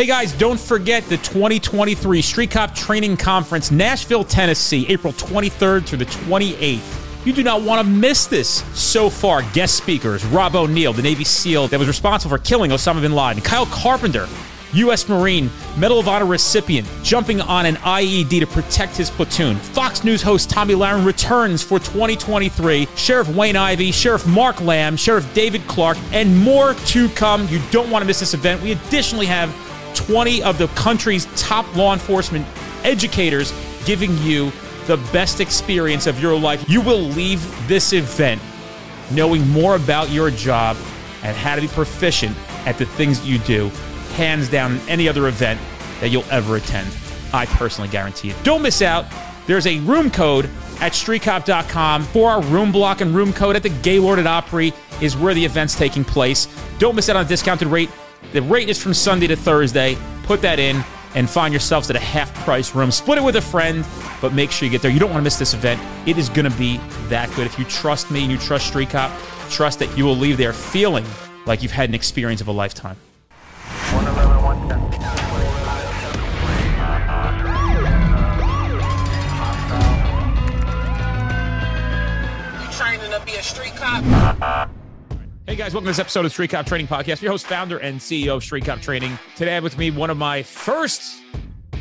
Hey guys, don't forget the 2023 Street Cop Training Conference, Nashville, Tennessee, April 23rd through the 28th. You do not want to miss this. So far, guest speakers Rob O'Neill, the Navy SEAL that was responsible for killing Osama bin Laden, Kyle Carpenter, U.S. Marine, Medal of Honor recipient, jumping on an IED to protect his platoon. Fox News host Tomi Lahren returns for 2023. Sheriff Wayne Ivey, Sheriff Mark Lamb, Sheriff David Clarke, and more to come. You don't want to miss this event. We additionally have 20 of the country's top law enforcement educators giving you the best experience of your life. You will leave this event knowing more about your job and how to be proficient at the things you do, hands down, than any other event that you'll ever attend. I personally guarantee it. Don't miss out. There's a room code at streetcop.com for our room block and room code at the Gaylord at Opry is where the event's taking place. Don't miss out on a discounted rate. The rate is from Sunday to Thursday. Put that in and find yourselves at a half price room. Split it with a friend, but make sure you get there. You don't want to miss this event. It is going to be that good. If you trust me and you trust Street Cop, trust that you will leave there feeling like you've had an experience of a lifetime. 111, 110. You training to be a street cop? Hey guys, welcome to this episode of Street Cop Training Podcast. Your host, founder, and CEO of Street Cop Training. Today I have with me one of my first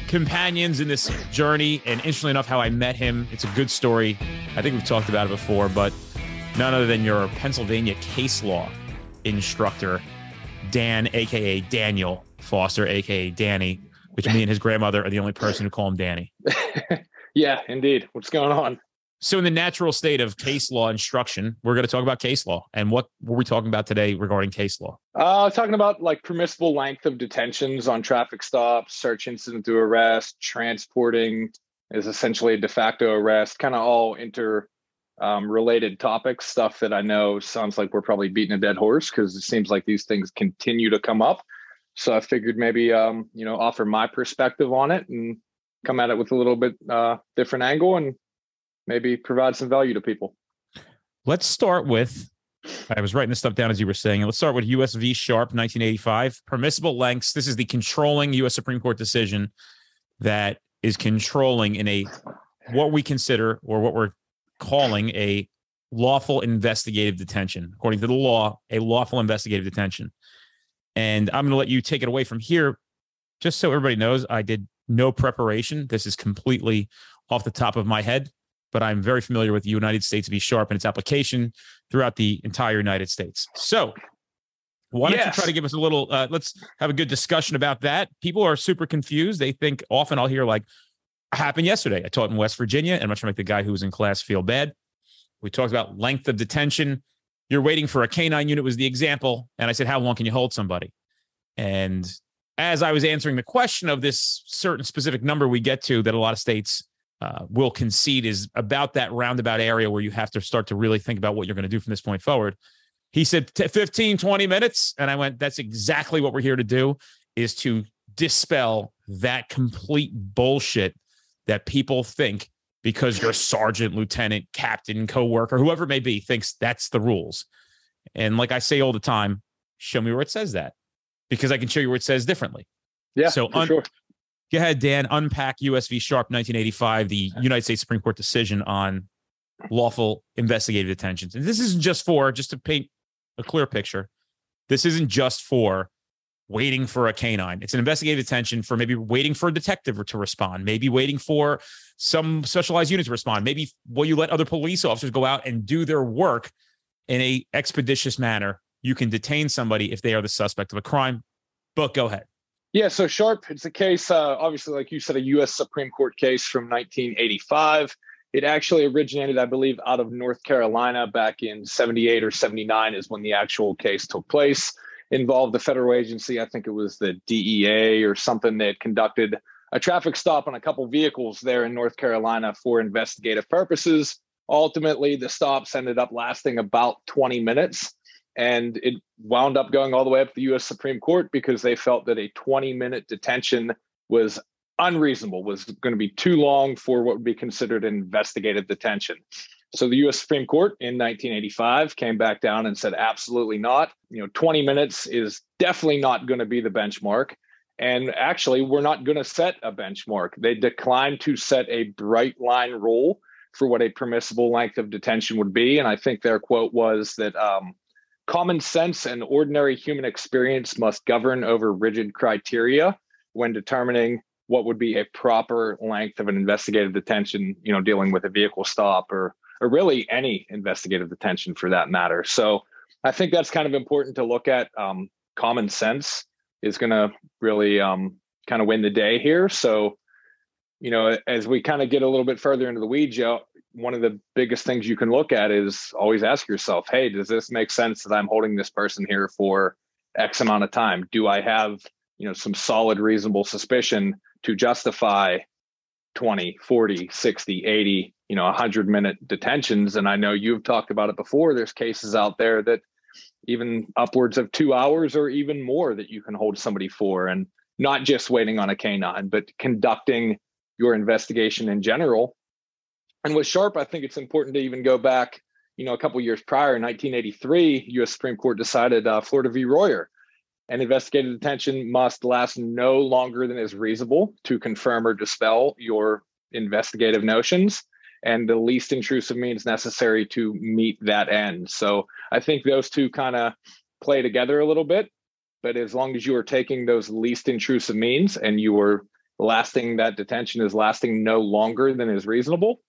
companions in this journey, and interestingly enough, how I met him. It's a good story. I think we've talked about it before, but none other than your Pennsylvania case law instructor, Dan, aka Daniel Foster, aka Danny, which me and his grandmother are the only person who call him Danny. Yeah, indeed. What's going on? So, in the natural state of case law instruction, we're going to talk about case law. And what were we talking about today regarding case law? Uh, talking about like permissible length of detentions on traffic stops, search incident to arrest, transporting is essentially a de facto arrest, kind of all inter um, related topics, stuff that I know sounds like we're probably beating a dead horse because it seems like these things continue to come up. So I figured maybe um, you know offer my perspective on it and come at it with a little bit uh, different angle and maybe provide some value to people. Let's start with. I was writing this stuff down as you were saying. Let's start with US v. Sharp, 1985. Permissible lengths. This is the controlling U.S. Supreme Court decision that is controlling in a what we consider or what we're calling a lawful investigative detention. According to the law, a lawful investigative detention. And I'm going to let you take it away from here. Just so everybody knows, I did no preparation. This is completely off the top of my head, but I'm very familiar with the United States v. Sharp and its application throughout the entire United States. So, why don't you try to give us a little? Uh, let's have a good discussion about that. People are super confused. They think often I'll hear like, "Happened yesterday." I taught in West Virginia, and I'm trying to make the guy who was in class feel bad. We talked about length of detention. You're waiting for a canine unit was the example, and I said, "How long can you hold somebody?" And as I was answering the question of this certain specific number we get to that a lot of states uh, will concede is about that roundabout area where you have to start to really think about what you're going to do from this point forward. He said 15, 20 minutes. And I went, that's exactly what we're here to do is to dispel that complete bullshit that people think because your sergeant, lieutenant, captain, coworker, whoever it may be, thinks that's the rules. And like I say all the time, show me where it says that because I can show you where it says differently. Yeah, So for un- sure. Go ahead, Dan. Unpack US v. Sharp 1985, the United States Supreme Court decision on lawful investigative detentions. And this isn't just for, just to paint a clear picture, this isn't just for waiting for a canine. It's an investigative detention for maybe waiting for a detective to respond, maybe waiting for some specialized unit to respond. Maybe will you let other police officers go out and do their work in a expeditious manner? You can detain somebody if they are the suspect of a crime. But go ahead. Yeah, so Sharp, it's a case, uh, obviously, like you said, a U.S. Supreme Court case from 1985. It actually originated, I believe, out of North Carolina back in 78 or 79 is when the actual case took place. Involved the federal agency, I think it was the DEA or something that conducted a traffic stop on a couple vehicles there in North Carolina for investigative purposes. Ultimately, the stops ended up lasting about 20 minutes and it wound up going all the way up to the US Supreme Court because they felt that a 20 minute detention was unreasonable, was going to be too long for what would be considered an investigative detention. So the US Supreme Court in 1985 came back down and said absolutely not. You know, 20 minutes is definitely not going to be the benchmark. And actually, we're not going to set a benchmark. They declined to set a bright line rule for what a permissible length of detention would be. And I think their quote was that um, common sense and ordinary human experience must govern over rigid criteria when determining what would be a proper length of an investigative detention, you know, dealing with a vehicle stop or or really any investigative detention for that matter. So I think that's kind of important to look at. Um, common sense is going to really um, kind of win the day here. So, you know, as we kind of get a little bit further into the weeds, Joe, one of the biggest things you can look at is always ask yourself, hey, does this make sense that I'm holding this person here for X amount of time? Do I have, you know, some solid reasonable suspicion to justify 20, 40, 60, 80, you know, 100 minute detentions? And I know you've talked about it before. There's cases out there that even upwards of two hours or even more that you can hold somebody for and not just waiting on a canine, but conducting your investigation in general and with Sharp, I think it's important to even go back, you know, a couple years prior, in 1983, U.S. Supreme Court decided uh, Florida v. Royer, an investigative detention must last no longer than is reasonable to confirm or dispel your investigative notions, and the least intrusive means necessary to meet that end. So I think those two kind of play together a little bit. But as long as you are taking those least intrusive means and you are lasting that detention is lasting no longer than is reasonable,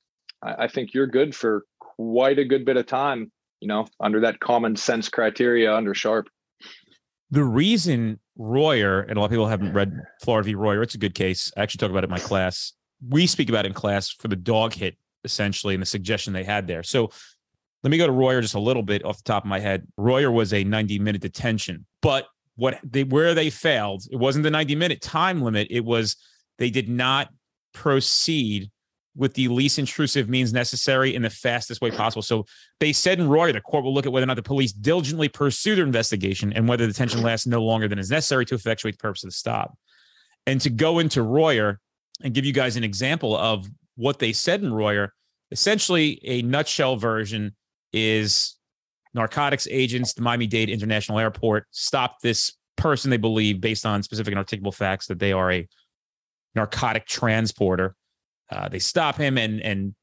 I, I think you're good for quite a good bit of time, you know, under that common sense criteria under Sharp. The reason Royer, and a lot of people haven't read Florida v. Royer, it's a good case. I actually talk about it in my class. We speak about it in class for the dog hit, essentially, and the suggestion they had there. So let me go to Royer just a little bit off the top of my head. Royer was a 90 minute detention, but what they where they failed, it wasn't the 90 minute time limit. It was they did not proceed with the least intrusive means necessary in the fastest way possible. So they said in Royer, the court will look at whether or not the police diligently pursue their investigation and whether the detention lasts no longer than is necessary to effectuate the purpose of the stop. And to go into Royer and give you guys an example of what they said in Royer, essentially a nutshell version is narcotics agents, the Miami Dade International Airport, stopped this person they believe based on specific and articulable facts that they are a narcotic transporter uh, they stop him and and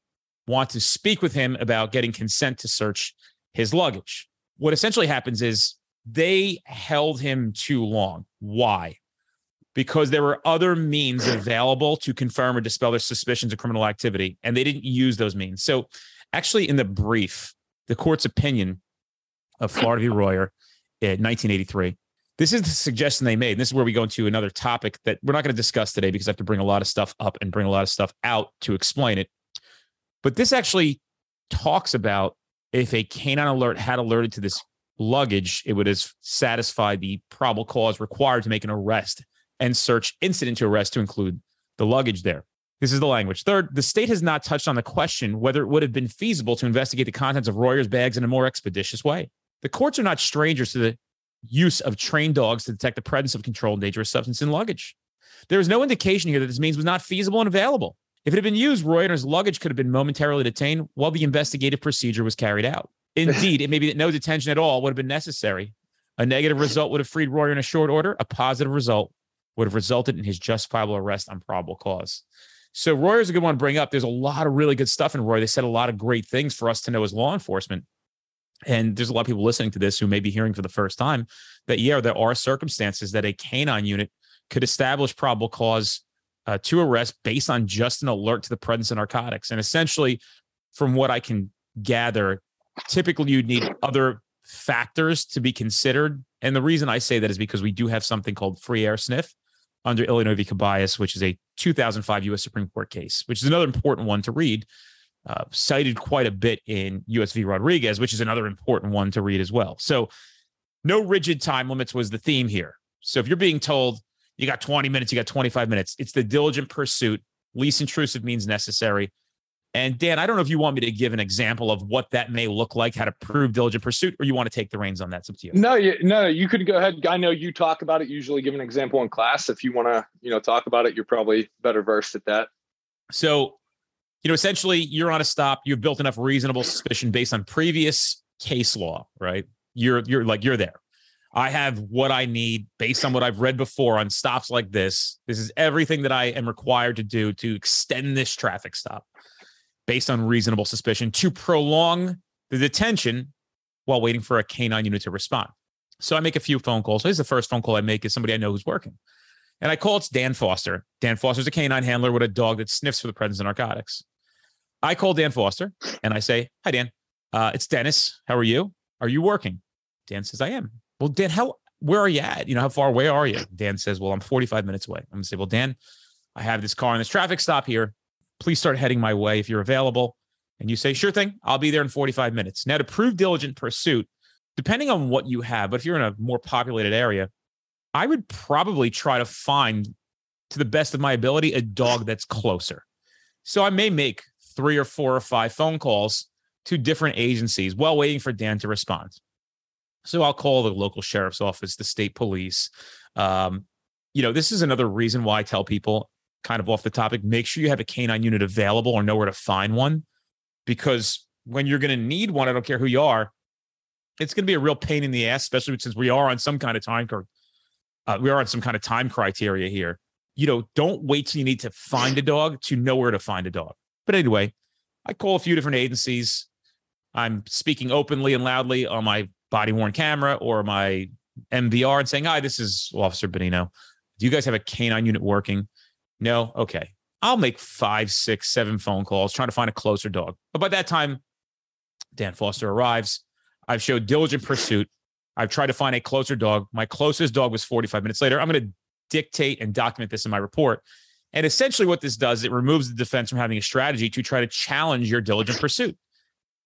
want to speak with him about getting consent to search his luggage. What essentially happens is they held him too long. Why? Because there were other means available to confirm or dispel their suspicions of criminal activity, and they didn't use those means. So, actually, in the brief, the court's opinion of Florida v. Royer in 1983 this is the suggestion they made. And this is where we go into another topic that we're not going to discuss today because I have to bring a lot of stuff up and bring a lot of stuff out to explain it. But this actually talks about if a canine alert had alerted to this luggage, it would have satisfied the probable cause required to make an arrest and search incident to arrest to include the luggage there. This is the language. Third, the state has not touched on the question whether it would have been feasible to investigate the contents of Royer's bags in a more expeditious way. The courts are not strangers to the use of trained dogs to detect the presence of controlled dangerous substance in luggage. There is no indication here that this means was not feasible and available. If it had been used, Roy and his luggage could have been momentarily detained while the investigative procedure was carried out. Indeed, it may be that no detention at all would have been necessary. A negative result would have freed Royer in a short order. A positive result would have resulted in his justifiable arrest on probable cause. So Royer's a good one to bring up. There's a lot of really good stuff in Roy. They said a lot of great things for us to know as law enforcement and there's a lot of people listening to this who may be hearing for the first time that yeah there are circumstances that a canine unit could establish probable cause uh, to arrest based on just an alert to the presence of narcotics. And essentially from what i can gather typically you'd need other factors to be considered. And the reason i say that is because we do have something called free air sniff under illinois v. Caballes which is a 2005 u.s supreme court case which is another important one to read uh, cited quite a bit in USV Rodriguez, which is another important one to read as well. So, no rigid time limits was the theme here. So, if you're being told you got 20 minutes, you got 25 minutes, it's the diligent pursuit, least intrusive means necessary. And Dan, I don't know if you want me to give an example of what that may look like, how to prove diligent pursuit, or you want to take the reins on that. It's up to you. No, you, no, you could go ahead. I know you talk about it. Usually, give an example in class. If you want to, you know, talk about it, you're probably better versed at that. So, you know, essentially you're on a stop. You've built enough reasonable suspicion based on previous case law, right? You're you're like you're there. I have what I need based on what I've read before on stops like this. This is everything that I am required to do to extend this traffic stop based on reasonable suspicion to prolong the detention while waiting for a canine unit to respond. So I make a few phone calls. This is the first phone call I make is somebody I know who's working. And I call it's Dan Foster. Dan Foster's a canine handler with a dog that sniffs for the presence of narcotics. I call Dan Foster and I say, Hi, Dan. Uh, it's Dennis. How are you? Are you working? Dan says, I am. Well, Dan, how where are you at? You know, how far away are you? Dan says, Well, I'm 45 minutes away. I'm gonna say, Well, Dan, I have this car on this traffic stop here. Please start heading my way if you're available. And you say, Sure thing, I'll be there in 45 minutes. Now, to prove diligent pursuit, depending on what you have, but if you're in a more populated area, I would probably try to find, to the best of my ability, a dog that's closer. So I may make three or four or five phone calls to different agencies while waiting for Dan to respond. So I'll call the local sheriff's office, the state police. Um, you know, this is another reason why I tell people, kind of off the topic, make sure you have a canine unit available or know where to find one, because when you're going to need one, I don't care who you are, it's going to be a real pain in the ass, especially since we are on some kind of time uh, we are on some kind of time criteria here. You know, don't wait till you need to find a dog to know where to find a dog. But anyway, I call a few different agencies. I'm speaking openly and loudly on my body worn camera or my MVR and saying, Hi, this is Officer Benigno. Do you guys have a canine unit working? No? Okay. I'll make five, six, seven phone calls trying to find a closer dog. But by that time, Dan Foster arrives. I've showed diligent pursuit. I've tried to find a closer dog. My closest dog was 45 minutes later. I'm going to dictate and document this in my report. And essentially, what this does, it removes the defense from having a strategy to try to challenge your diligent pursuit.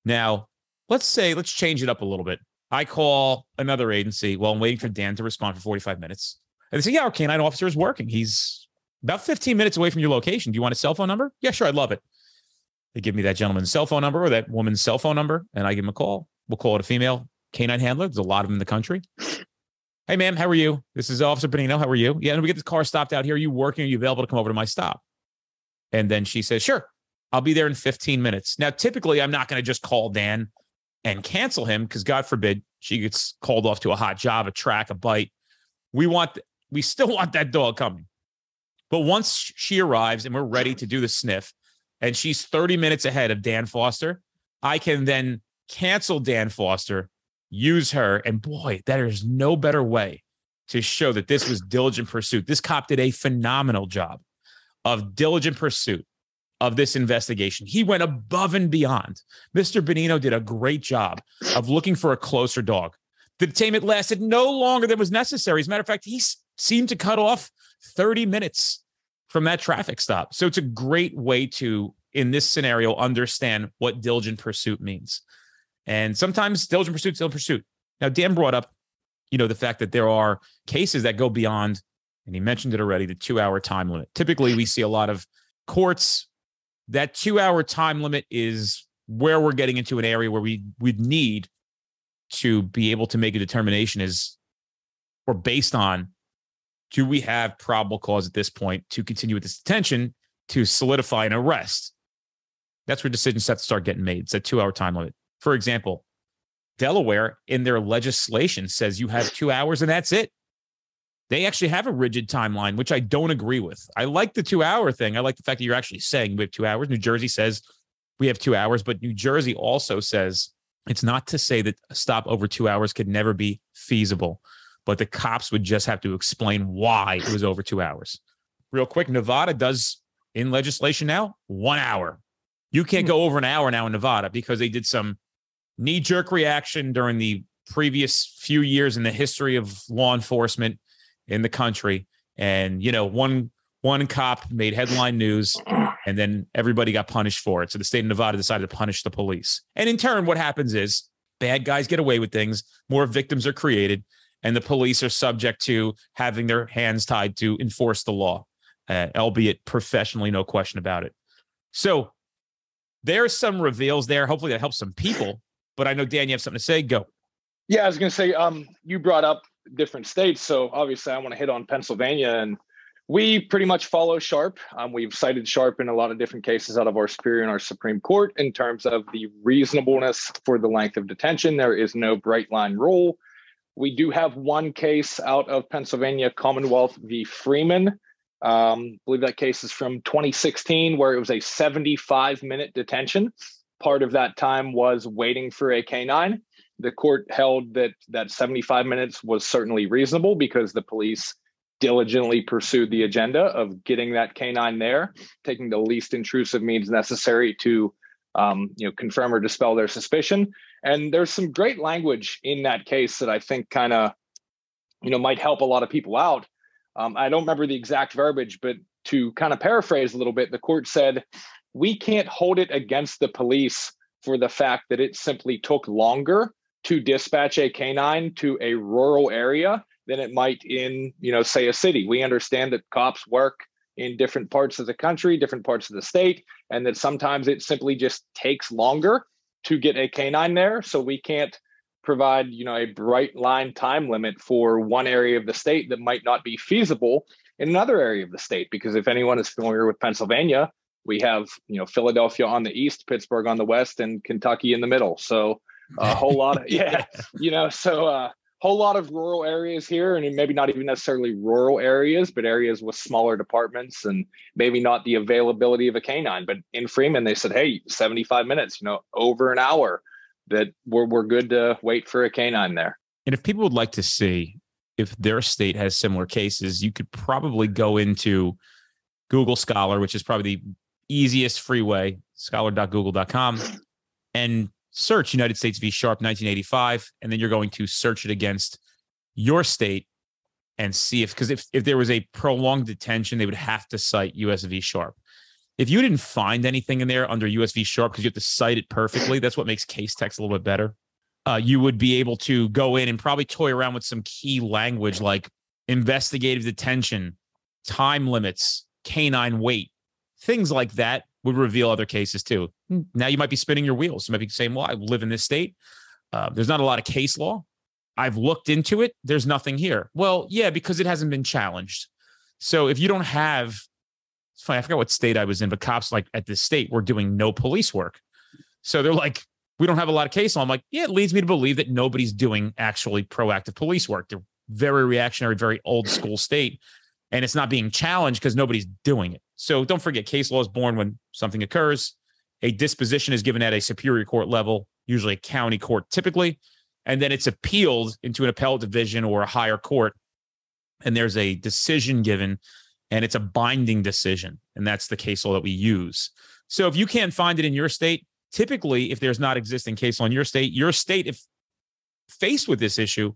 Now, let's say, let's change it up a little bit. I call another agency while I'm waiting for Dan to respond for 45 minutes. And they say, Yeah, our canine officer is working. He's about 15 minutes away from your location. Do you want a cell phone number? Yeah, sure. I'd love it. They give me that gentleman's cell phone number or that woman's cell phone number, and I give him a call. We'll call it a female canine handler. There's a lot of them in the country. Hey, ma'am, how are you? This is Officer Benigno. How are you? Yeah, and we get this car stopped out here. Are you working? Are you available to come over to my stop? And then she says, Sure, I'll be there in 15 minutes. Now, typically, I'm not going to just call Dan and cancel him because, God forbid, she gets called off to a hot job, a track, a bite. We want, we still want that dog coming. But once she arrives and we're ready to do the sniff, and she's 30 minutes ahead of Dan Foster, I can then cancel Dan Foster use her. And boy, there is no better way to show that this was diligent pursuit. This cop did a phenomenal job of diligent pursuit of this investigation. He went above and beyond. Mr. Benigno did a great job of looking for a closer dog. The detainment lasted no longer than was necessary. As a matter of fact, he seemed to cut off 30 minutes from that traffic stop. So it's a great way to, in this scenario, understand what diligent pursuit means. And sometimes diligent pursuit, diligent pursuit. Now, Dan brought up, you know, the fact that there are cases that go beyond, and he mentioned it already, the two hour time limit. Typically, we see a lot of courts. That two hour time limit is where we're getting into an area where we would need to be able to make a determination is or based on do we have probable cause at this point to continue with this detention to solidify an arrest? That's where decisions have to start getting made. It's a two hour time limit. For example, Delaware in their legislation says you have two hours and that's it. They actually have a rigid timeline, which I don't agree with. I like the two hour thing. I like the fact that you're actually saying we have two hours. New Jersey says we have two hours, but New Jersey also says it's not to say that a stop over two hours could never be feasible, but the cops would just have to explain why it was over two hours. Real quick, Nevada does in legislation now one hour. You can't hmm. go over an hour now in Nevada because they did some knee jerk reaction during the previous few years in the history of law enforcement in the country. And, you know, one one cop made headline news and then everybody got punished for it. So the state of Nevada decided to punish the police. And in turn, what happens is bad guys get away with things, more victims are created, and the police are subject to having their hands tied to enforce the law, uh, albeit professionally, no question about it. So there's some reveals there. Hopefully that helps some people. But I know Dan, you have something to say. Go. Yeah, I was going to say, um, you brought up different states, so obviously I want to hit on Pennsylvania, and we pretty much follow Sharp. Um, we've cited Sharp in a lot of different cases out of our Superior and our Supreme Court in terms of the reasonableness for the length of detention. There is no bright line rule. We do have one case out of Pennsylvania Commonwealth v. Freeman. Um, I believe that case is from 2016, where it was a 75 minute detention. Part of that time was waiting for a canine. The court held that that 75 minutes was certainly reasonable because the police diligently pursued the agenda of getting that canine there, taking the least intrusive means necessary to um, you know confirm or dispel their suspicion. And there's some great language in that case that I think kind of you know might help a lot of people out. Um, I don't remember the exact verbiage, but to kind of paraphrase a little bit, the court said, "We can't hold it against the police for the fact that it simply took longer to dispatch a canine to a rural area than it might in, you know, say a city. We understand that cops work in different parts of the country, different parts of the state, and that sometimes it simply just takes longer to get a canine there. So we can't provide, you know, a bright line time limit for one area of the state that might not be feasible in another area of the state. Because if anyone is familiar with Pennsylvania, we have, you know, Philadelphia on the east, Pittsburgh on the west, and Kentucky in the middle. So a whole lot of yeah, you know, so a whole lot of rural areas here and maybe not even necessarily rural areas but areas with smaller departments and maybe not the availability of a canine. But in freeman they said hey 75 minutes you know over an hour that we're, we're good to wait for a canine there. And if people would like to see if their state has similar cases you could probably go into google scholar which is probably the easiest free way scholar.google.com and search United States v. Sharp 1985, and then you're going to search it against your state and see if because if, if there was a prolonged detention, they would have to cite US v. Sharp. If you didn't find anything in there under US v. Sharp because you have to cite it perfectly, that's what makes Casetext a little bit better. Uh, you would be able to go in and probably toy around with some key language like investigative detention, time limits, canine wait, things like that would reveal other cases too. Hmm. Now you might be spinning your wheels. You might be saying, well, I live in this state. Uh, there's not a lot of case law. I've looked into it. There's nothing here. Well, yeah, because it hasn't been challenged. So if you don't have, it's funny, I forgot what state I was in, but cops like at this state were doing no police work. So they're like, we don't have a lot of case law. I'm like, yeah, it leads me to believe that nobody's doing actually proactive police work. They're very reactionary, very old school state. And it's not being challenged because nobody's doing it. So don't forget, case law is born when something occurs. A disposition is given at a superior court level, usually a county court typically, and then it's appealed into an appellate division or a higher court. And there's a decision given, and it's a binding decision. And that's the case law that we use. So if you can't find it in your state, typically, if there's not existing case law in your state, your state, if faced with this issue,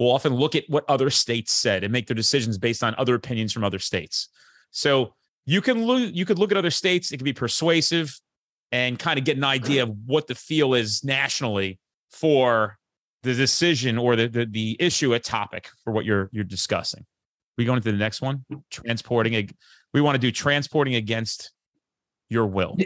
will often look at what other states said and make their decisions based on other opinions from other states. So you can look you could look at other states it can be persuasive and kind of get an idea of what the feel is nationally for the decision or the, the, the issue a topic for what you're you're discussing. We go into the next one transporting we want to do transporting against your will.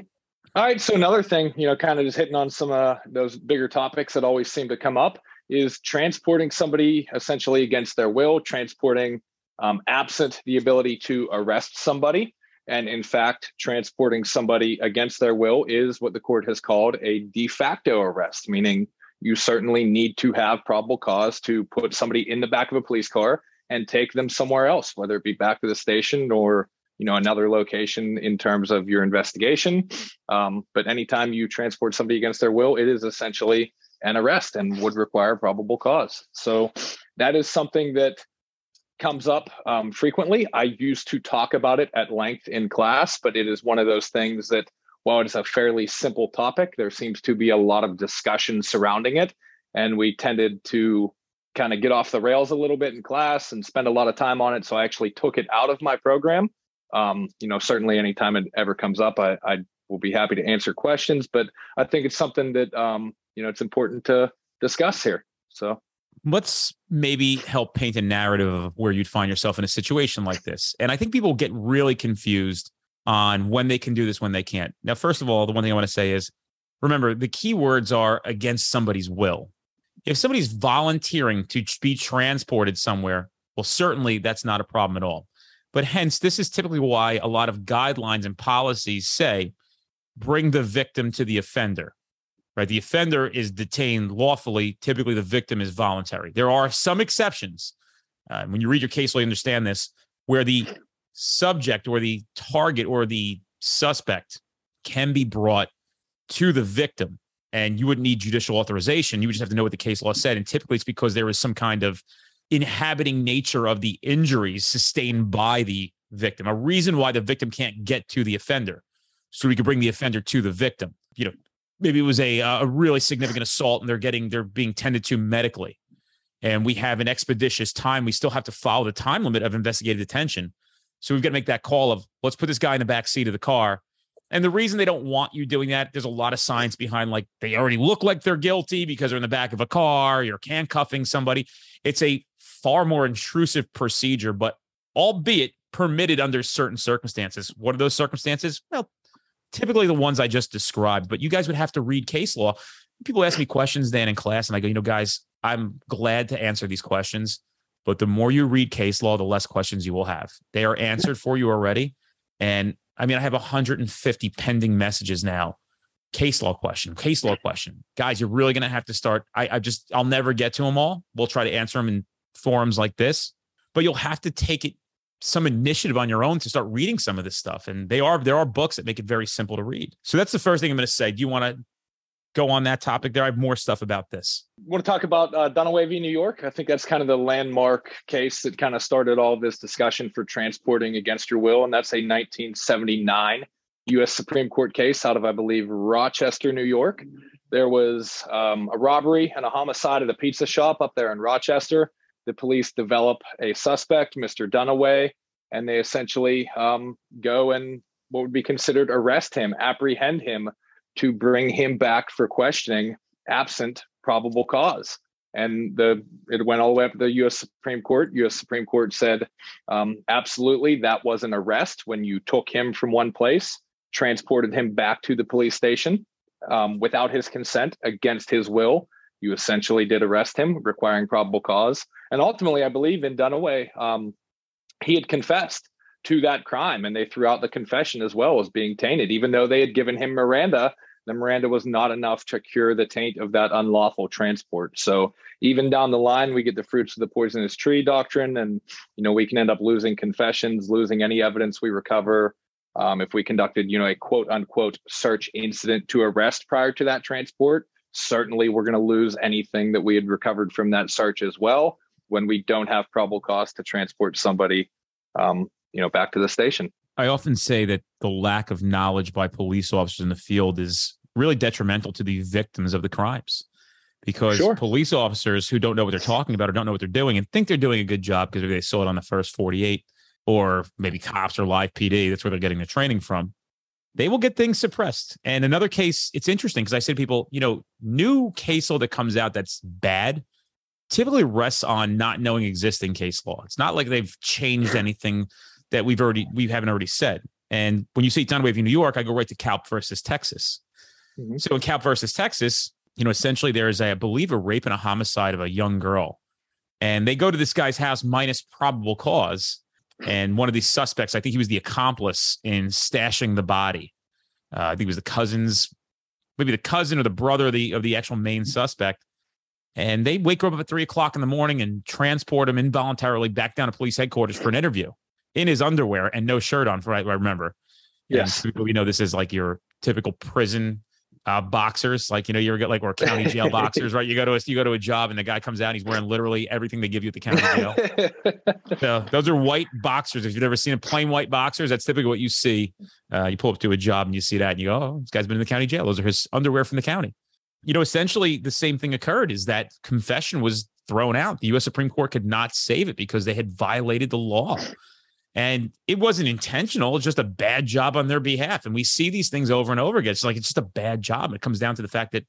All right so another thing you know kind of just hitting on some of uh, those bigger topics that always seem to come up is transporting somebody essentially against their will transporting um, absent the ability to arrest somebody and in fact, transporting somebody against their will is what the court has called a de facto arrest, meaning you certainly need to have probable cause to put somebody in the back of a police car and take them somewhere else, whether it be back to the station or you know another location in terms of your investigation. Um, but anytime you transport somebody against their will, it is essentially an arrest and would require probable cause. So that is something that comes up um, frequently. I used to talk about it at length in class, but it is one of those things that, while it is a fairly simple topic, there seems to be a lot of discussion surrounding it. And we tended to kind of get off the rails a little bit in class and spend a lot of time on it. So I actually took it out of my program. Um, you know, certainly anytime it ever comes up, I, I will be happy to answer questions, but I think it's something that, um, you know, it's important to discuss here. So let's maybe help paint a narrative of where you'd find yourself in a situation like this. And I think people get really confused on when they can do this, when they can't. Now, first of all, the one thing I want to say is remember the key words are against somebody's will. If somebody's volunteering to be transported somewhere, well, certainly that's not a problem at all. But hence, this is typically why a lot of guidelines and policies say bring the victim to the offender. Right? The offender is detained lawfully. Typically, the victim is voluntary. There are some exceptions. Uh, when you read your case law, you understand this, where the subject or the target or the suspect can be brought to the victim and you wouldn't need judicial authorization. You would just have to know what the case law said. And typically it's because there is some kind of inhabiting nature of the injuries sustained by the victim, a reason why the victim can't get to the offender. So we could bring the offender to the victim. You know, maybe it was a, uh, a really significant assault and they're getting, they're being tended to medically. And we have an expeditious time. We still have to follow the time limit of investigative detention. So we've got to make that call of let's put this guy in the back seat of the car and the reason they don't want you doing that, there's a lot of science behind like they already look like they're guilty because they're in the back of a car, you're handcuffing somebody. It's a far more intrusive procedure, but albeit permitted under certain circumstances. What are those circumstances? Well, typically the ones I just described, but you guys would have to read case law. People ask me questions then in class, and I go, you know, guys, I'm glad to answer these questions, but the more you read case law, the less questions you will have. They are answered for you already. And I mean, I have 150 pending messages now. Case law question, case law question. Guys, you're really going to have to start. I, I just, I'll never get to them all. We'll try to answer them in forums like this, but you'll have to take it some initiative on your own to start reading some of this stuff. And they are, there are books that make it very simple to read. So that's the first thing I'm going to say. Do you want to go on that topic there. I have more stuff about this. want to talk about uh, Dunaway v. New York? I think that's kind of the landmark case that kind of started all this discussion for transporting against your will. And that's a 1979 U.S. Supreme Court case out of, I believe, Rochester, New York. There was um, a robbery and a homicide at a pizza shop up there in Rochester. The police develop a suspect, Mr. Dunaway, and they essentially um, go and what would be considered arrest him, apprehend him to bring him back for questioning absent probable cause. And the it went all the way up to the U.S. Supreme Court. U.S. Supreme Court said, um, absolutely, that was an arrest when you took him from one place, transported him back to the police station um, without his consent, against his will. You essentially did arrest him, requiring probable cause. And ultimately, I believe in Dunaway, um, he had confessed to that crime and they threw out the confession as well as being tainted even though they had given him miranda. The miranda was not enough to cure the taint of that unlawful transport. So even down the line we get the fruits of the poisonous tree doctrine and you know we can end up losing confessions losing any evidence we recover um, if we conducted you know a quote unquote search incident to arrest prior to that transport certainly we're going to lose anything that we had recovered from that search as well when we don't have probable cause to transport somebody um, you know back to the station i often say that the lack of knowledge by police officers in the field is really detrimental to the victims of the crimes because sure. police officers who don't know what they're talking about or don't know what they're doing and think they're doing a good job because they saw it on the first 48 or maybe cops or live pd that's where they're getting the training from they will get things suppressed and another case it's interesting because i say to people you know new case law that comes out that's bad typically rests on not knowing existing case law it's not like they've changed anything that we've already we haven't already said. And when you say Dunaway v. New York, I go right to Kaupp versus Texas. Mm-hmm. So in Kaupp versus Texas, you know, essentially there is, a, I believe, a rape and a homicide of a young girl, and they go to this guy's house minus probable cause. And one of these suspects, I think he was the accomplice in stashing the body. Uh, I think it was the cousins, maybe the cousin or the brother of the of the actual main suspect. And they wake her up at three o'clock in the morning and transport him involuntarily back down to police headquarters for an interview in his underwear and no shirt on. For I remember. Yes, and we know this is like your typical prison uh, boxers, like you know, you get like or county jail boxers, right? You go to a you go to a job and the guy comes out, he's wearing literally everything they give you at the county jail. so those are white boxers. If you've ever seen a plain white boxers, that's typically what you see. Uh, you pull up to a job and you see that, and you go, "Oh, this guy's been in the county jail." Those are his underwear from the county. You know, essentially the same thing occurred. Is that confession was thrown out? The U.S. Supreme Court could not save it because they had violated the law. And it wasn't intentional, just a bad job on their behalf. And we see these things over and over again. It's like it's just a bad job. It comes down to the fact that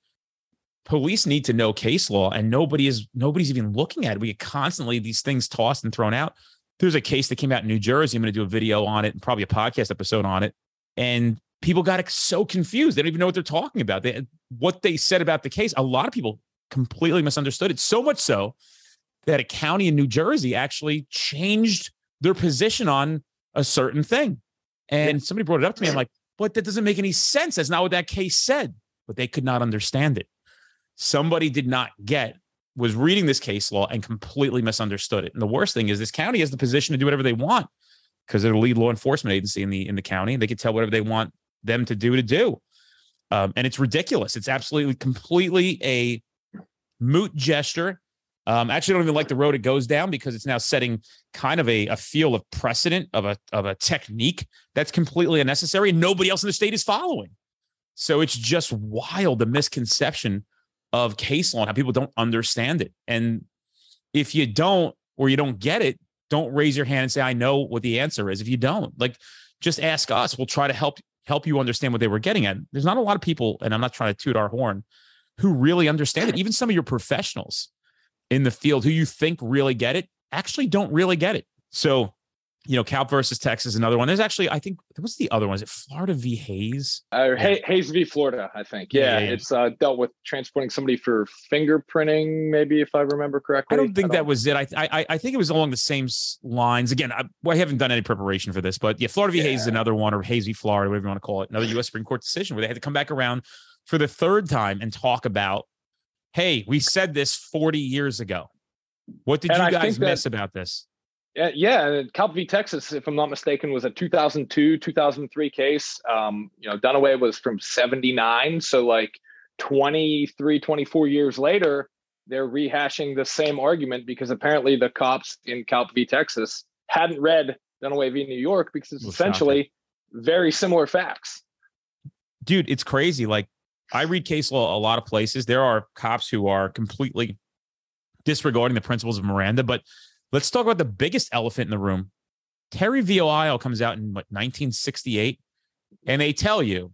police need to know case law and nobody is nobody's even looking at it. We get constantly these things tossed and thrown out. There's a case that came out in New Jersey. I'm going to do a video on it and probably a podcast episode on it. And people got so confused. They don't even know what they're talking about. They, what they said about the case, a lot of people completely misunderstood it. So much so that a county in New Jersey actually changed their position on a certain thing. And somebody brought it up to me. I'm like, but that doesn't make any sense. That's not what that case said. but they could not understand it. Somebody did not get was reading this case law and completely misunderstood it. And the worst thing is this county has the position to do whatever they want because they're the lead law enforcement agency in the in the county. They can tell whatever they want them to do to do. Um, and it's ridiculous. It's absolutely completely a moot gesture. Um, actually, I don't even like the road it goes down because it's now setting kind of a, a feel of precedent of a of a technique that's completely unnecessary and nobody else in the state is following. So it's just wild the misconception of case law and how people don't understand it. And if you don't or you don't get it, don't raise your hand and say, I know what the answer is. If you don't, like just ask us. We'll try to help help you understand what they were getting at. There's not a lot of people, and I'm not trying to toot our horn, who really understand it. Even some of your professionals in the field who you think really get it actually don't really get it. So you know, Kaupp versus Texas, another one. There's actually, I think, what's the other one? Is it Florida v. Hayes? Uh, yeah. Hayes v. Florida, I think. Yeah, yeah, yeah. it's uh, dealt with transporting somebody for fingerprinting, maybe if I remember correctly. I don't think I don't that was it. I, I I think it was along the same lines. Again, I, well, I haven't done any preparation for this, but yeah, Florida v. Hayes is another one, or Hayes v. Florida, whatever you want to call it. Another U.S. Supreme Court decision where they had to come back around for the third time and talk about, hey, we said this 40 years ago. What did and you guys miss that, about this? Uh, yeah, Kaupp v. Texas, if I'm not mistaken, was a 2002, 2003 case. Um, you know, Dunaway was from 79. So, like 23, 24 years later, they're rehashing the same argument because apparently the cops in Kaupp v. Texas hadn't read Dunaway v. New York because it's essentially very similar facts. Dude, it's crazy. Like, I read case law a lot of places. There are cops who are completely disregarding the principles of Miranda, but Let's talk about the biggest elephant in the room. Terry v. Ohio comes out in what 1968, and they tell you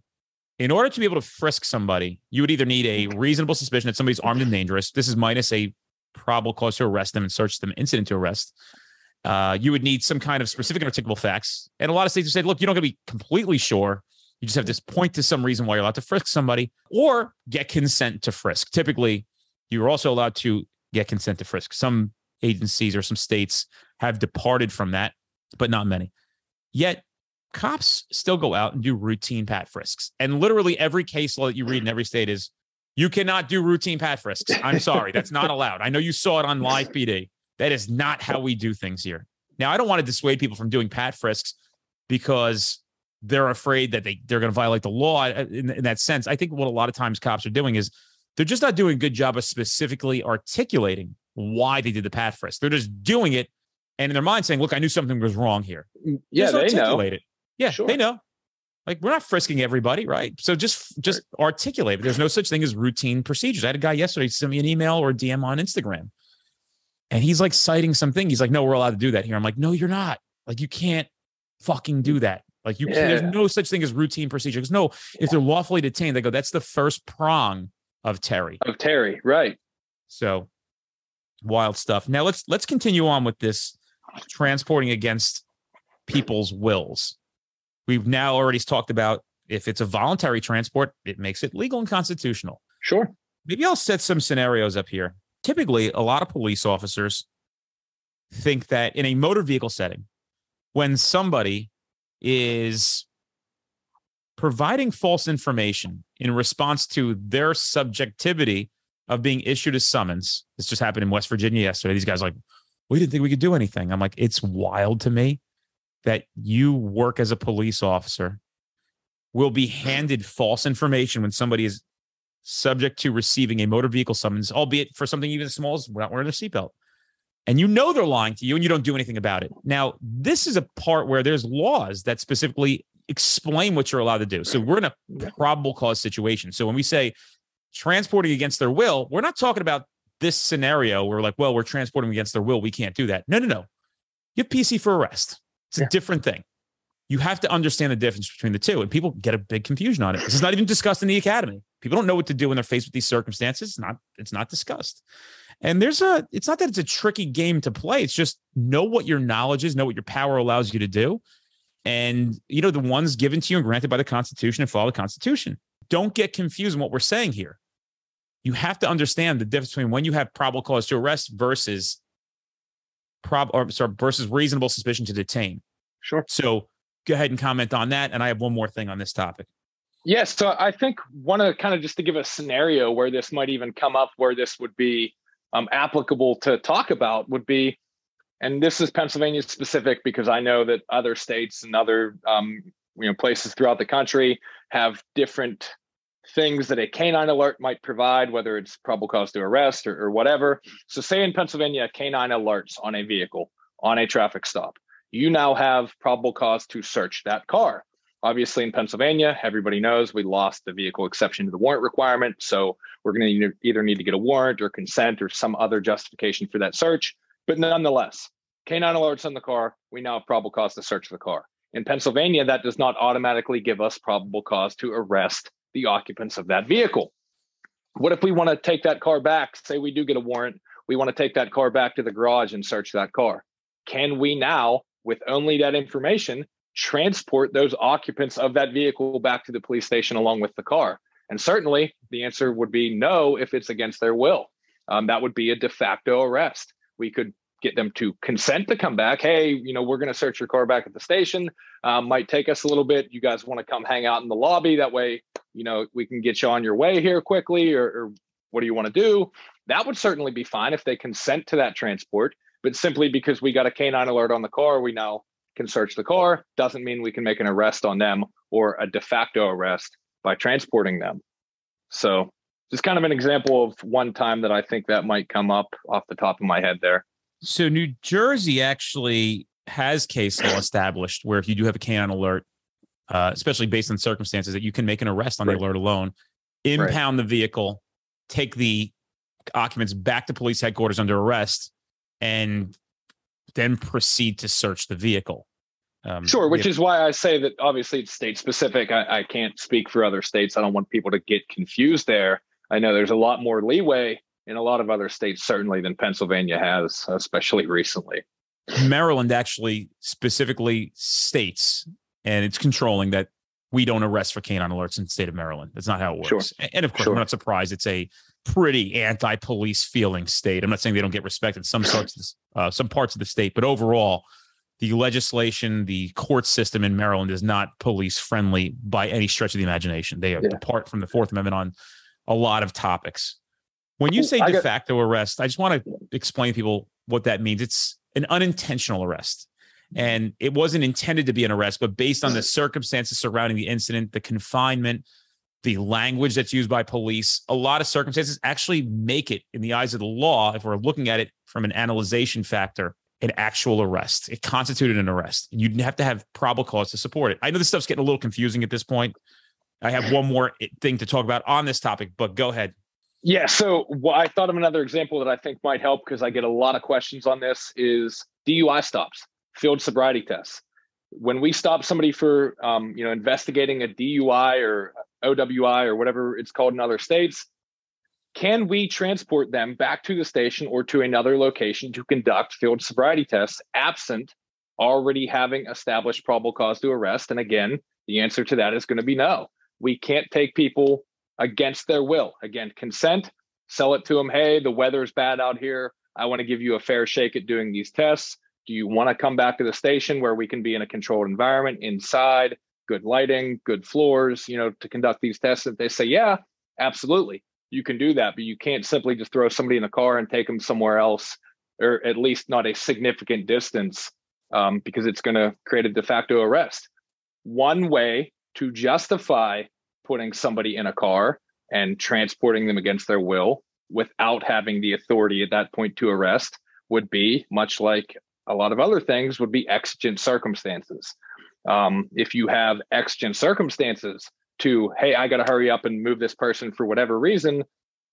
in order to be able to frisk somebody, you would either need a reasonable suspicion that somebody's armed and dangerous. This is minus a probable cause to arrest them and search them, incident to arrest. Uh, you would need some kind of specific and articulable facts. And a lot of states have said, look, you're not going to be completely sure. You just have to point to some reason why you're allowed to frisk somebody or get consent to frisk. Typically, you're also allowed to get consent to frisk. Some agencies or some states have departed from that, but not many. Yet cops still go out and do routine pat frisks. And literally every case law that you read in every state is you cannot do routine pat frisks. I'm sorry, that's not allowed. I know you saw it on live PD. That is not how we do things here. Now, I don't want to dissuade people from doing pat frisks because they're afraid that they, they're going to violate the law in, in that sense. I think what a lot of times cops are doing is they're just not doing a good job of specifically articulating why they did the pat frisk. They're just doing it and in their mind saying, look, I knew something was wrong here. Mm, yeah, just they know. It. Yeah, sure. they know. Like we're not frisking everybody, right? So just just articulate. But there's no such thing as routine procedures. I had a guy yesterday send me an email or a DM on Instagram, and he's like citing something. He's like, "No, we're allowed to do that here." I'm like, "No, you're not. Like you can't fucking do that. Like you, yeah. there's no such thing as routine procedures. No, if they're lawfully detained, they go. That's the first prong of Terry. Of Terry, right? So wild stuff. Now let's let's continue on with this transporting against people's wills. We've now already talked about if it's a voluntary transport, it makes it legal and constitutional. Sure. Maybe I'll set some scenarios up here. Typically, a lot of police officers think that in a motor vehicle setting, when somebody is providing false information in response to their subjectivity of being issued a summons. This just happened in West Virginia yesterday. These guys like, we didn't think we could do anything. I'm like, it's wild to me that you work as a police officer will be handed false information when somebody is subject to receiving a motor vehicle summons, albeit for something even as small as not wearing a seatbelt. And you know they're lying to you and you don't do anything about it. Now, this is a part where there's laws that specifically explain what you're allowed to do. So we're in a probable cause situation. So when we say transporting against their will, we're not talking about this scenario where like, well, we're transporting against their will. We can't do that. No, no, no. You have PC for arrest. It's a yeah. different thing. You have to understand the difference between the two. And people get a big confusion on it. This is not even discussed in the academy. People don't know what to do when they're faced with these circumstances. It's not, it's not discussed. And there's a, it's not that it's a tricky game to play. It's just know what your knowledge is, know what your power allows you to do. And, you know, the ones given to you and granted by the Constitution and follow the Constitution. Don't get confused in what we're saying here you have to understand the difference between when you have probable cause to arrest versus prob or sorry, versus reasonable suspicion to detain. Sure. So go ahead and comment on that. And I have one more thing on this topic. Yes, so I think one of the kind of just to give a scenario where this might even come up, where this would be um, applicable to talk about would be, and this is Pennsylvania specific because I know that other states and other um, you know places throughout the country have different things that a canine alert might provide, whether it's probable cause to arrest or, or whatever. So, say in Pennsylvania, canine alerts on a vehicle on a traffic stop, you now have probable cause to search that car Obviously, in Pennsylvania, everybody knows we lost the vehicle exception to the warrant requirement. So we're going to either need to get a warrant or consent or some other justification for that search. But nonetheless, canine alerts on the car, we now have probable cause to search the car. In Pennsylvania, that does not automatically give us probable cause to arrest the occupants of that vehicle. What if we want to take that car back? Say we do get a warrant, we want to take that car back to the garage and search that car. Can we now, with only that information, transport those occupants of that vehicle back to the police station along with the car? And certainly the answer would be no if it's against their will. Um, that would be a de facto arrest. We could get them to consent to come back. Hey, you know, we're going to search your car back at the station. Um, might take us a little bit. You guys want to come hang out in the lobby? That way, you know, we can get you on your way here quickly, or, or what do you want to do? That would certainly be fine if they consent to that transport. But simply because we got a canine alert on the car, we now can search the car doesn't mean we can make an arrest on them or a de facto arrest by transporting them. So, just kind of an example of one time that I think that might come up off the top of my head there. So, New Jersey actually has case law established where if you do have a canine alert, uh, especially based on circumstances, that you can make an arrest on right. the alert alone, impound right. the vehicle, take the occupants back to police headquarters under arrest, and then proceed to search the vehicle. Um, sure, which is why I say that obviously it's state specific. I, I, can't speak for other states. I don't want people to get confused there. I know there's a lot more leeway in a lot of other states, certainly, than Pennsylvania has, especially recently. Maryland actually specifically states, and it's controlling that we don't arrest for canine alerts in the state of Maryland. That's not how it works. Sure. And of course, sure. I'm not surprised. It's a pretty anti-police feeling state. I'm not saying they don't get respect in some parts, uh, some parts of the state, but overall, the legislation, the court system in Maryland is not police friendly by any stretch of the imagination. They are yeah. apart from the Fourth Amendment on a lot of topics. When you say de facto arrest, I just want to explain to people what that means. It's an unintentional arrest. And it wasn't intended to be an arrest, but based on the circumstances surrounding the incident, the confinement, the language that's used by police, a lot of circumstances actually make it in the eyes of the law, if we're looking at it from an analyzation factor, an actual arrest. It constituted an arrest. You'd have to have probable cause to support it. I know this stuff's getting a little confusing at this point. I have one more thing to talk about on this topic, but go ahead. Yeah. So well, I thought of another example that I think might help because I get a lot of questions on this is DUI stops, field sobriety tests. When we stop somebody for, um, you know, investigating a DUI or OWI or whatever it's called in other states, can we transport them back to the station or to another location to conduct field sobriety tests absent already having established probable cause to arrest? And again, the answer to that is going to be no. We can't take people against their will. Again, consent, sell it to them. Hey, the weather's bad out here. I want to give you a fair shake at doing these tests. Do you want to come back to the station where we can be in a controlled environment inside? Good lighting, good floors, you know, to conduct these tests. If they say, yeah, absolutely, you can do that, but you can't simply just throw somebody in a car and take them somewhere else, or at least not a significant distance, um, because it's going to create a de facto arrest. One way to justify putting somebody in a car and transporting them against their will without having the authority at that point to arrest would be much like a lot of other things would be exigent circumstances um, if you have exigent circumstances to hey i got to hurry up and move this person for whatever reason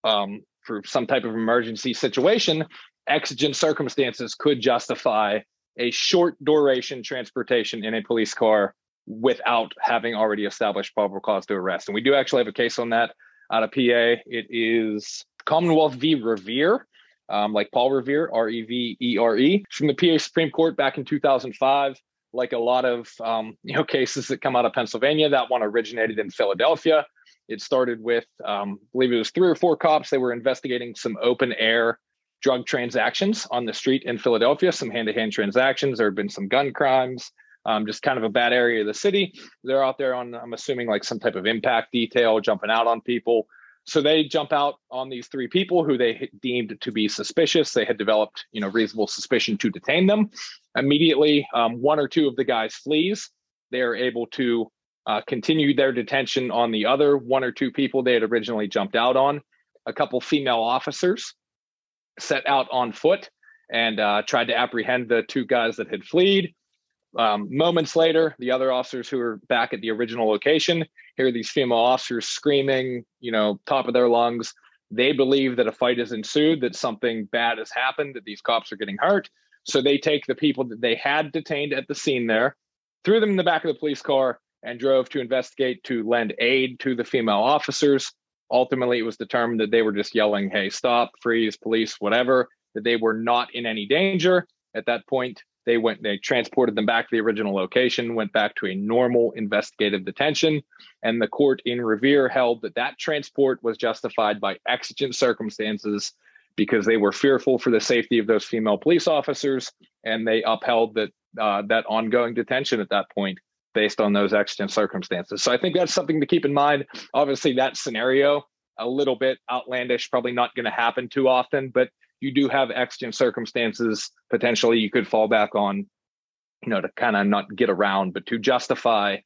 um, for some type of emergency situation exigent circumstances could justify a short duration transportation in a police car without having already established probable cause to arrest. And we do actually have a case on that out of pa it is commonwealth v. Revere um, like paul revere r-e-v-e-r-e from the pa supreme court back in 2005 like a lot of um, you know cases that come out of Pennsylvania. That one originated in Philadelphia. It started with, um, I believe it was three or four cops. They were investigating some open air drug transactions on the street in Philadelphia, some hand to hand transactions. There had been some gun crimes. um, just kind of a bad area of the city. They're out there on, I'm assuming, like some type of impact detail, jumping out on people. So they jump out on these three people who they deemed to be suspicious. They had developed, you know, reasonable suspicion to detain them. Immediately, um, one or two of the guys flees. They are able to uh, continue their detention on the other one or two people they had originally jumped out on. A couple female officers set out on foot and uh, tried to apprehend the two guys that had fled. Um, moments later, the other officers who are back at the original location hear these female officers screaming, you know, top of their lungs. They believe that a fight has ensued, that something bad has happened, that these cops are getting hurt. So they take the people that they had detained at the scene there, threw them in the back of the police car, and drove to investigate to lend aid to the female officers. Ultimately, it was determined that they were just yelling, hey, stop, freeze, police, whatever, that they were not in any danger. At that point, they went, they transported them back to the original location, went back to a normal investigative detention. And the court in Revere held that that transport was justified by exigent circumstances because they were fearful for the safety of those female police officers. And they upheld that uh, that ongoing detention at that point based on those exigent circumstances. So I think that's something to keep in mind. Obviously, that scenario a little bit outlandish, probably not going to happen too often, but you do have exigent circumstances potentially you could fall back on, you know, to kind of not get around, but to justify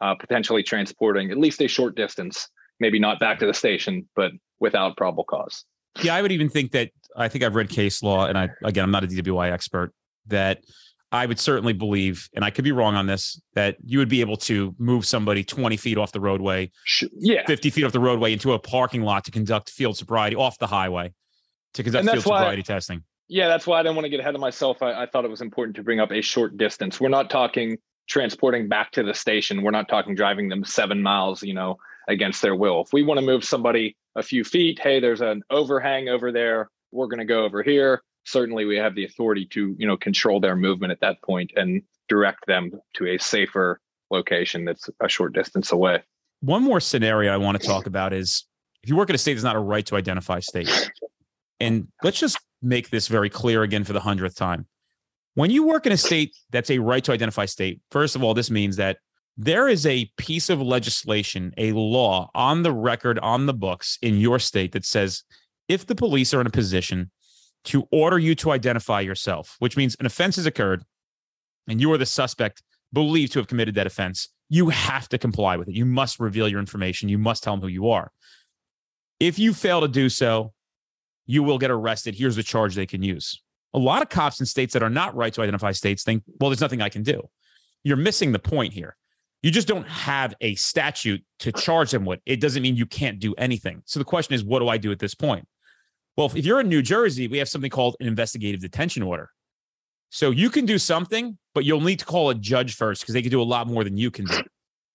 uh, potentially transporting at least a short distance, maybe not back to the station, but without probable cause. Yeah, I would even think that I think I've read case law, and I again I'm not a DWI expert that I would certainly believe, and I could be wrong on this, that you would be able to move somebody 20 feet off the roadway, yeah, 50 feet off the roadway into a parking lot to conduct field sobriety off the highway to conduct field why, sobriety testing. Yeah, that's why I didn't want to get ahead of myself. I, I thought it was important to bring up a short distance. We're not talking transporting back to the station. We're not talking driving them seven miles, you know, against their will. If we want to move somebody a few feet, hey, there's an overhang over there. We're going to go over here certainly we have the authority to you know control their movement at that point and direct them to a safer location that's a short distance away one more scenario i want to talk about is if you work in a state that's not a right to identify state and let's just make this very clear again for the hundredth time when you work in a state that's a right to identify state first of all this means that there is a piece of legislation a law on the record on the books in your state that says if the police are in a position to order you to identify yourself, which means an offense has occurred and you are the suspect believed to have committed that offense. You have to comply with it. You must reveal your information. You must tell them who you are. If you fail to do so, you will get arrested. Here's the charge they can use. A lot of cops in states that are not right to identify states think, well, there's nothing I can do. You're missing the point here. You just don't have a statute to charge them with. It doesn't mean you can't do anything. So the question is, what do I do at this point? Well, if you're in New Jersey, we have something called an investigative detention order. So you can do something, but you'll need to call a judge first because they can do a lot more than you can do.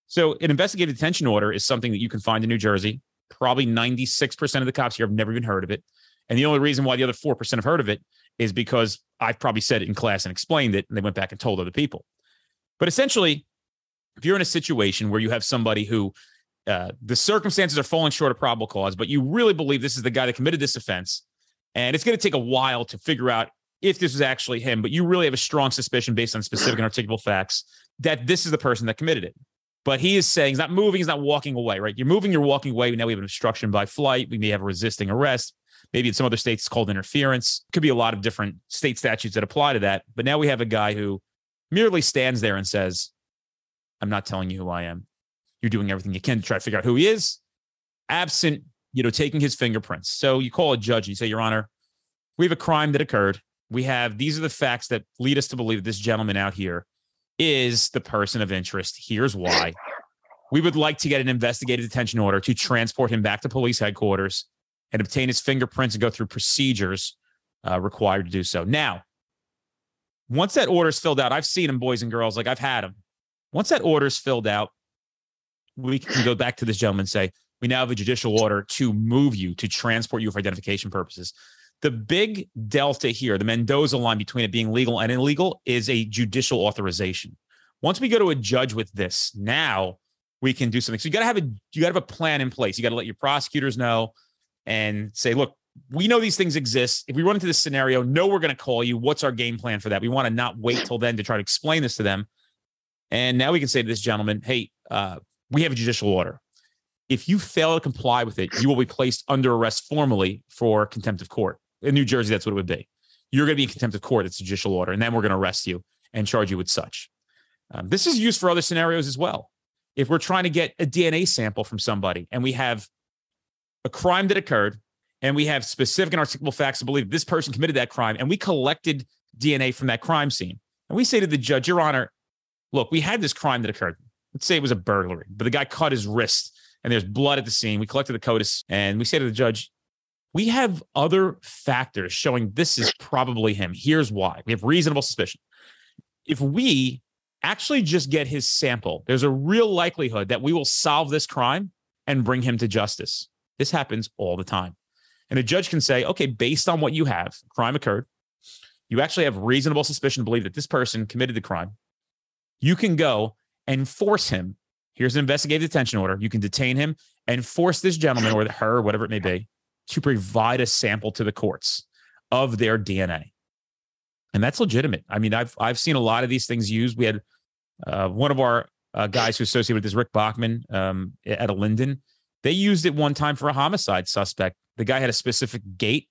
So an investigative detention order is something that you can find in New Jersey. Probably 96% of the cops here have never even heard of it. And the only reason why the other 4% have heard of it is because I've probably said it in class and explained it, and they went back and told other people. But essentially, if you're in a situation where you have somebody who uh, the circumstances are falling short of probable cause, but you really believe this is the guy that committed this offense. And it's going to take a while to figure out if this was actually him, but you really have a strong suspicion based on specific and articulable facts that this is the person that committed it. But he is saying he's not moving, he's not walking away, right? You're moving, you're walking away. Now we have an obstruction by flight. We may have a resisting arrest. Maybe in some other states it's called interference. Could be a lot of different state statutes that apply to that. But now we have a guy who merely stands there and says, I'm not telling you who I am. You're doing everything you can to try to figure out who he is, absent, you know, taking his fingerprints. So you call a judge and you say, Your Honor, we have a crime that occurred. We have these are the facts that lead us to believe that this gentleman out here is the person of interest. Here's why. We would like to get an investigative detention order to transport him back to police headquarters and obtain his fingerprints and go through procedures uh, required to do so. Now, once that order is filled out, I've seen them, boys and girls, like I've had them. Once that order is filled out, we can go back to this gentleman and say, we now have a judicial order to move you, to transport you for identification purposes. The big delta here, the Mendoza line between it being legal and illegal, is a judicial authorization. Once we go to a judge with this, now we can do something. So you got to have a you got to have a plan in place. You got to let your prosecutors know and say, look, we know these things exist. If we run into this scenario, no, we're going to call you. What's our game plan for that? We want to not wait till then to try to explain this to them And now we can say to this gentleman, hey, uh, we have a judicial order. If you fail to comply with it, you will be placed under arrest formally for contempt of court. In New Jersey, that's what it would be. You're going to be in contempt of court. It's a judicial order. And then we're going to arrest you and charge you with such. Um, this is used for other scenarios as well. If we're trying to get a DNA sample from somebody and we have a crime that occurred and we have specific and articulable facts to believe this person committed that crime and we collected DNA from that crime scene and we say to the judge, Your Honor, look, we had this crime that occurred. Let's say it was a burglary, but the guy cut his wrist and there's blood at the scene. We collected the CODIS and we say to the judge, we have other factors showing this is probably him. Here's why. We have reasonable suspicion. If we actually just get his sample, there's a real likelihood that we will solve this crime and bring him to justice. This happens all the time. And a judge can say, okay, based on what you have, crime occurred. You actually have reasonable suspicion to believe that this person committed the crime. You can go and force him. Here's an investigative detention order. You can detain him and force this gentleman or her, whatever it may be, to provide a sample to the courts of their DNA. And that's legitimate. I mean, I've I've seen a lot of these things used. We had uh, one of our uh, guys who associated with this, Rick Bachman, um, at a Linden. They used it one time for a homicide suspect. The guy had a specific gait.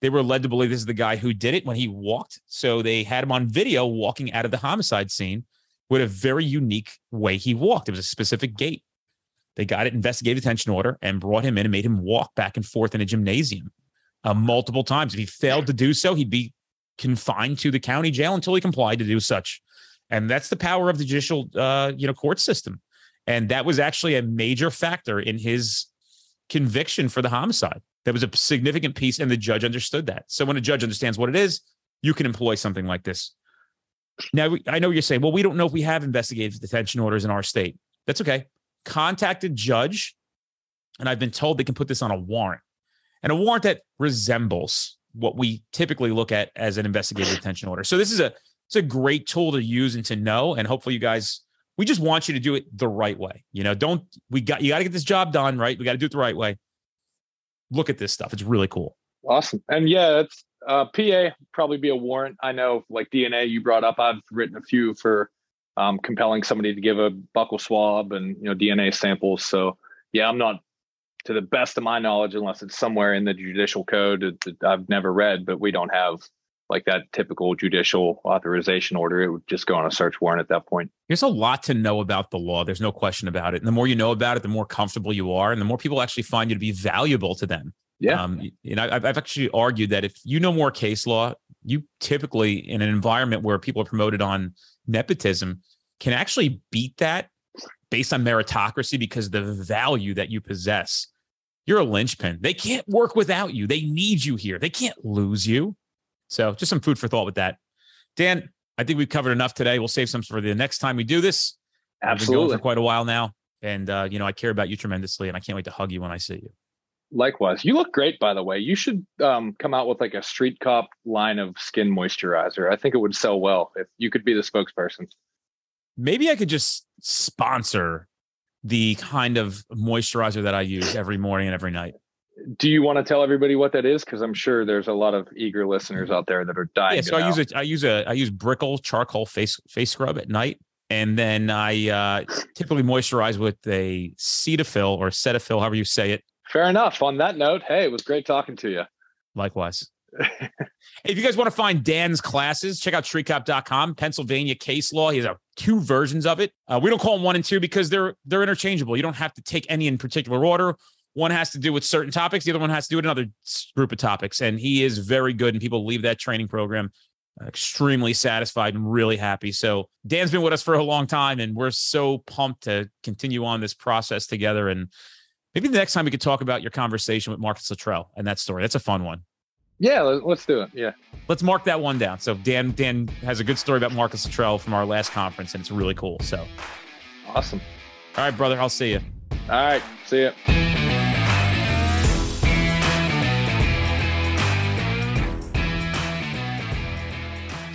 They were led to believe this is the guy who did it when he walked. So they had him on video walking out of the homicide scene with a very unique way he walked. It was a specific gait. They got it investigative detention order and brought him in and made him walk back and forth in a gymnasium uh, multiple times. If he failed to do so, he'd be confined to the county jail until he complied to do such. And that's the power of the judicial, uh, you know, court system. And that was actually a major factor in his conviction for the homicide. That was a significant piece, and the judge understood that. So when a judge understands what it is, you can employ something like this. Now, I know you're saying, well, we don't know if we have investigative detention orders in our state. That's okay. Contact a judge, and I've been told they can put this on a warrant, and a warrant that resembles what we typically look at as an investigative detention order. So this is a it's a great tool to use and to know, and hopefully you guys. We just want you to do it the right way. You know, don't we got you got to get this job done right. We got to do it the right way. Look at this stuff; it's really cool. Awesome. And yeah, it's uh, PA probably be a warrant. I know, like DNA, you brought up. I've written a few for um, compelling somebody to give a buccal swab and you know DNA samples. So yeah, I'm not to the best of my knowledge, unless it's somewhere in the judicial code that I've never read, but we don't have like that typical judicial authorization order. It would just go on a search warrant at that point. There's a lot to know about the law. There's no question about it. And the more you know about it, the more comfortable you are, and the more people actually find you to be valuable to them. Yeah. Um, you know, I've, I've actually argued that if you know more case law, you typically in an environment where people are promoted on nepotism can actually beat that based on meritocracy because the value that you possess. You're a linchpin. They can't work without you. They need you here. They can't lose you. So just some food for thought with that. Dan, I think we've covered enough today. We'll save some for the next time we do this. Absolutely. for quite a while now. And uh, you know, I care about you tremendously and I can't wait to hug you when I see you. Likewise. You look great, by the way. You should um, come out with like a street cop line of skin moisturizer. I think it would sell well if you could be the spokesperson. Maybe I could just sponsor the kind of moisturizer that I use every morning and every night. Do you want to tell everybody what that is? Because I'm sure there's a lot of eager listeners out there that are dying. Yeah, so I use a I use a I use Brickell charcoal face face scrub at night, and then I uh, typically moisturize with a Cetaphil or Cetaphil, however you say it. Fair enough. On that note, hey, it was great talking to you. Likewise. if you guys want to find Dan's classes, check out streetcop.com, Pennsylvania case law. He has a, two versions of it. Uh, we don't call them one and two because they're they're interchangeable. You don't have to take any in particular order. One has to do with certain topics, the other one has to do with another group of topics. And he is very good, and people leave that training program extremely satisfied and really happy. So Dan's been with us for a long time, and we're so pumped to continue on this process together. And maybe the next time we could talk about your conversation with Marcus Luttrell and that story. That's a fun one. Yeah, let- let's do it. Yeah. Let's mark that one down. So Dan Dan has a good story about Marcus Luttrell from our last conference, and it's really cool. So Awesome. All right, brother, I'll see you. All right. See ya.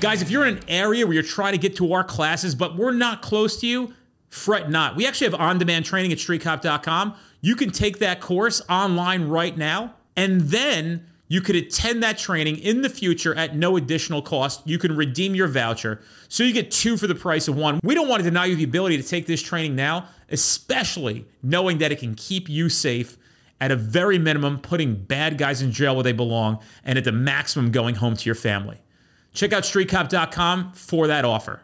Guys, if you're in an area where you're trying to get to our classes, but we're not close to you, fret not. We actually have on demand training at streetcop.com. You can take that course online right now, and then You could attend that training in the future at no additional cost. You can redeem your voucher. So you get two for the price of one. We don't want to deny you the ability to take this training now, especially knowing that it can keep you safe at a very minimum, putting bad guys in jail where they belong, and at the maximum, going home to your family. Check out streetcop.com for that offer.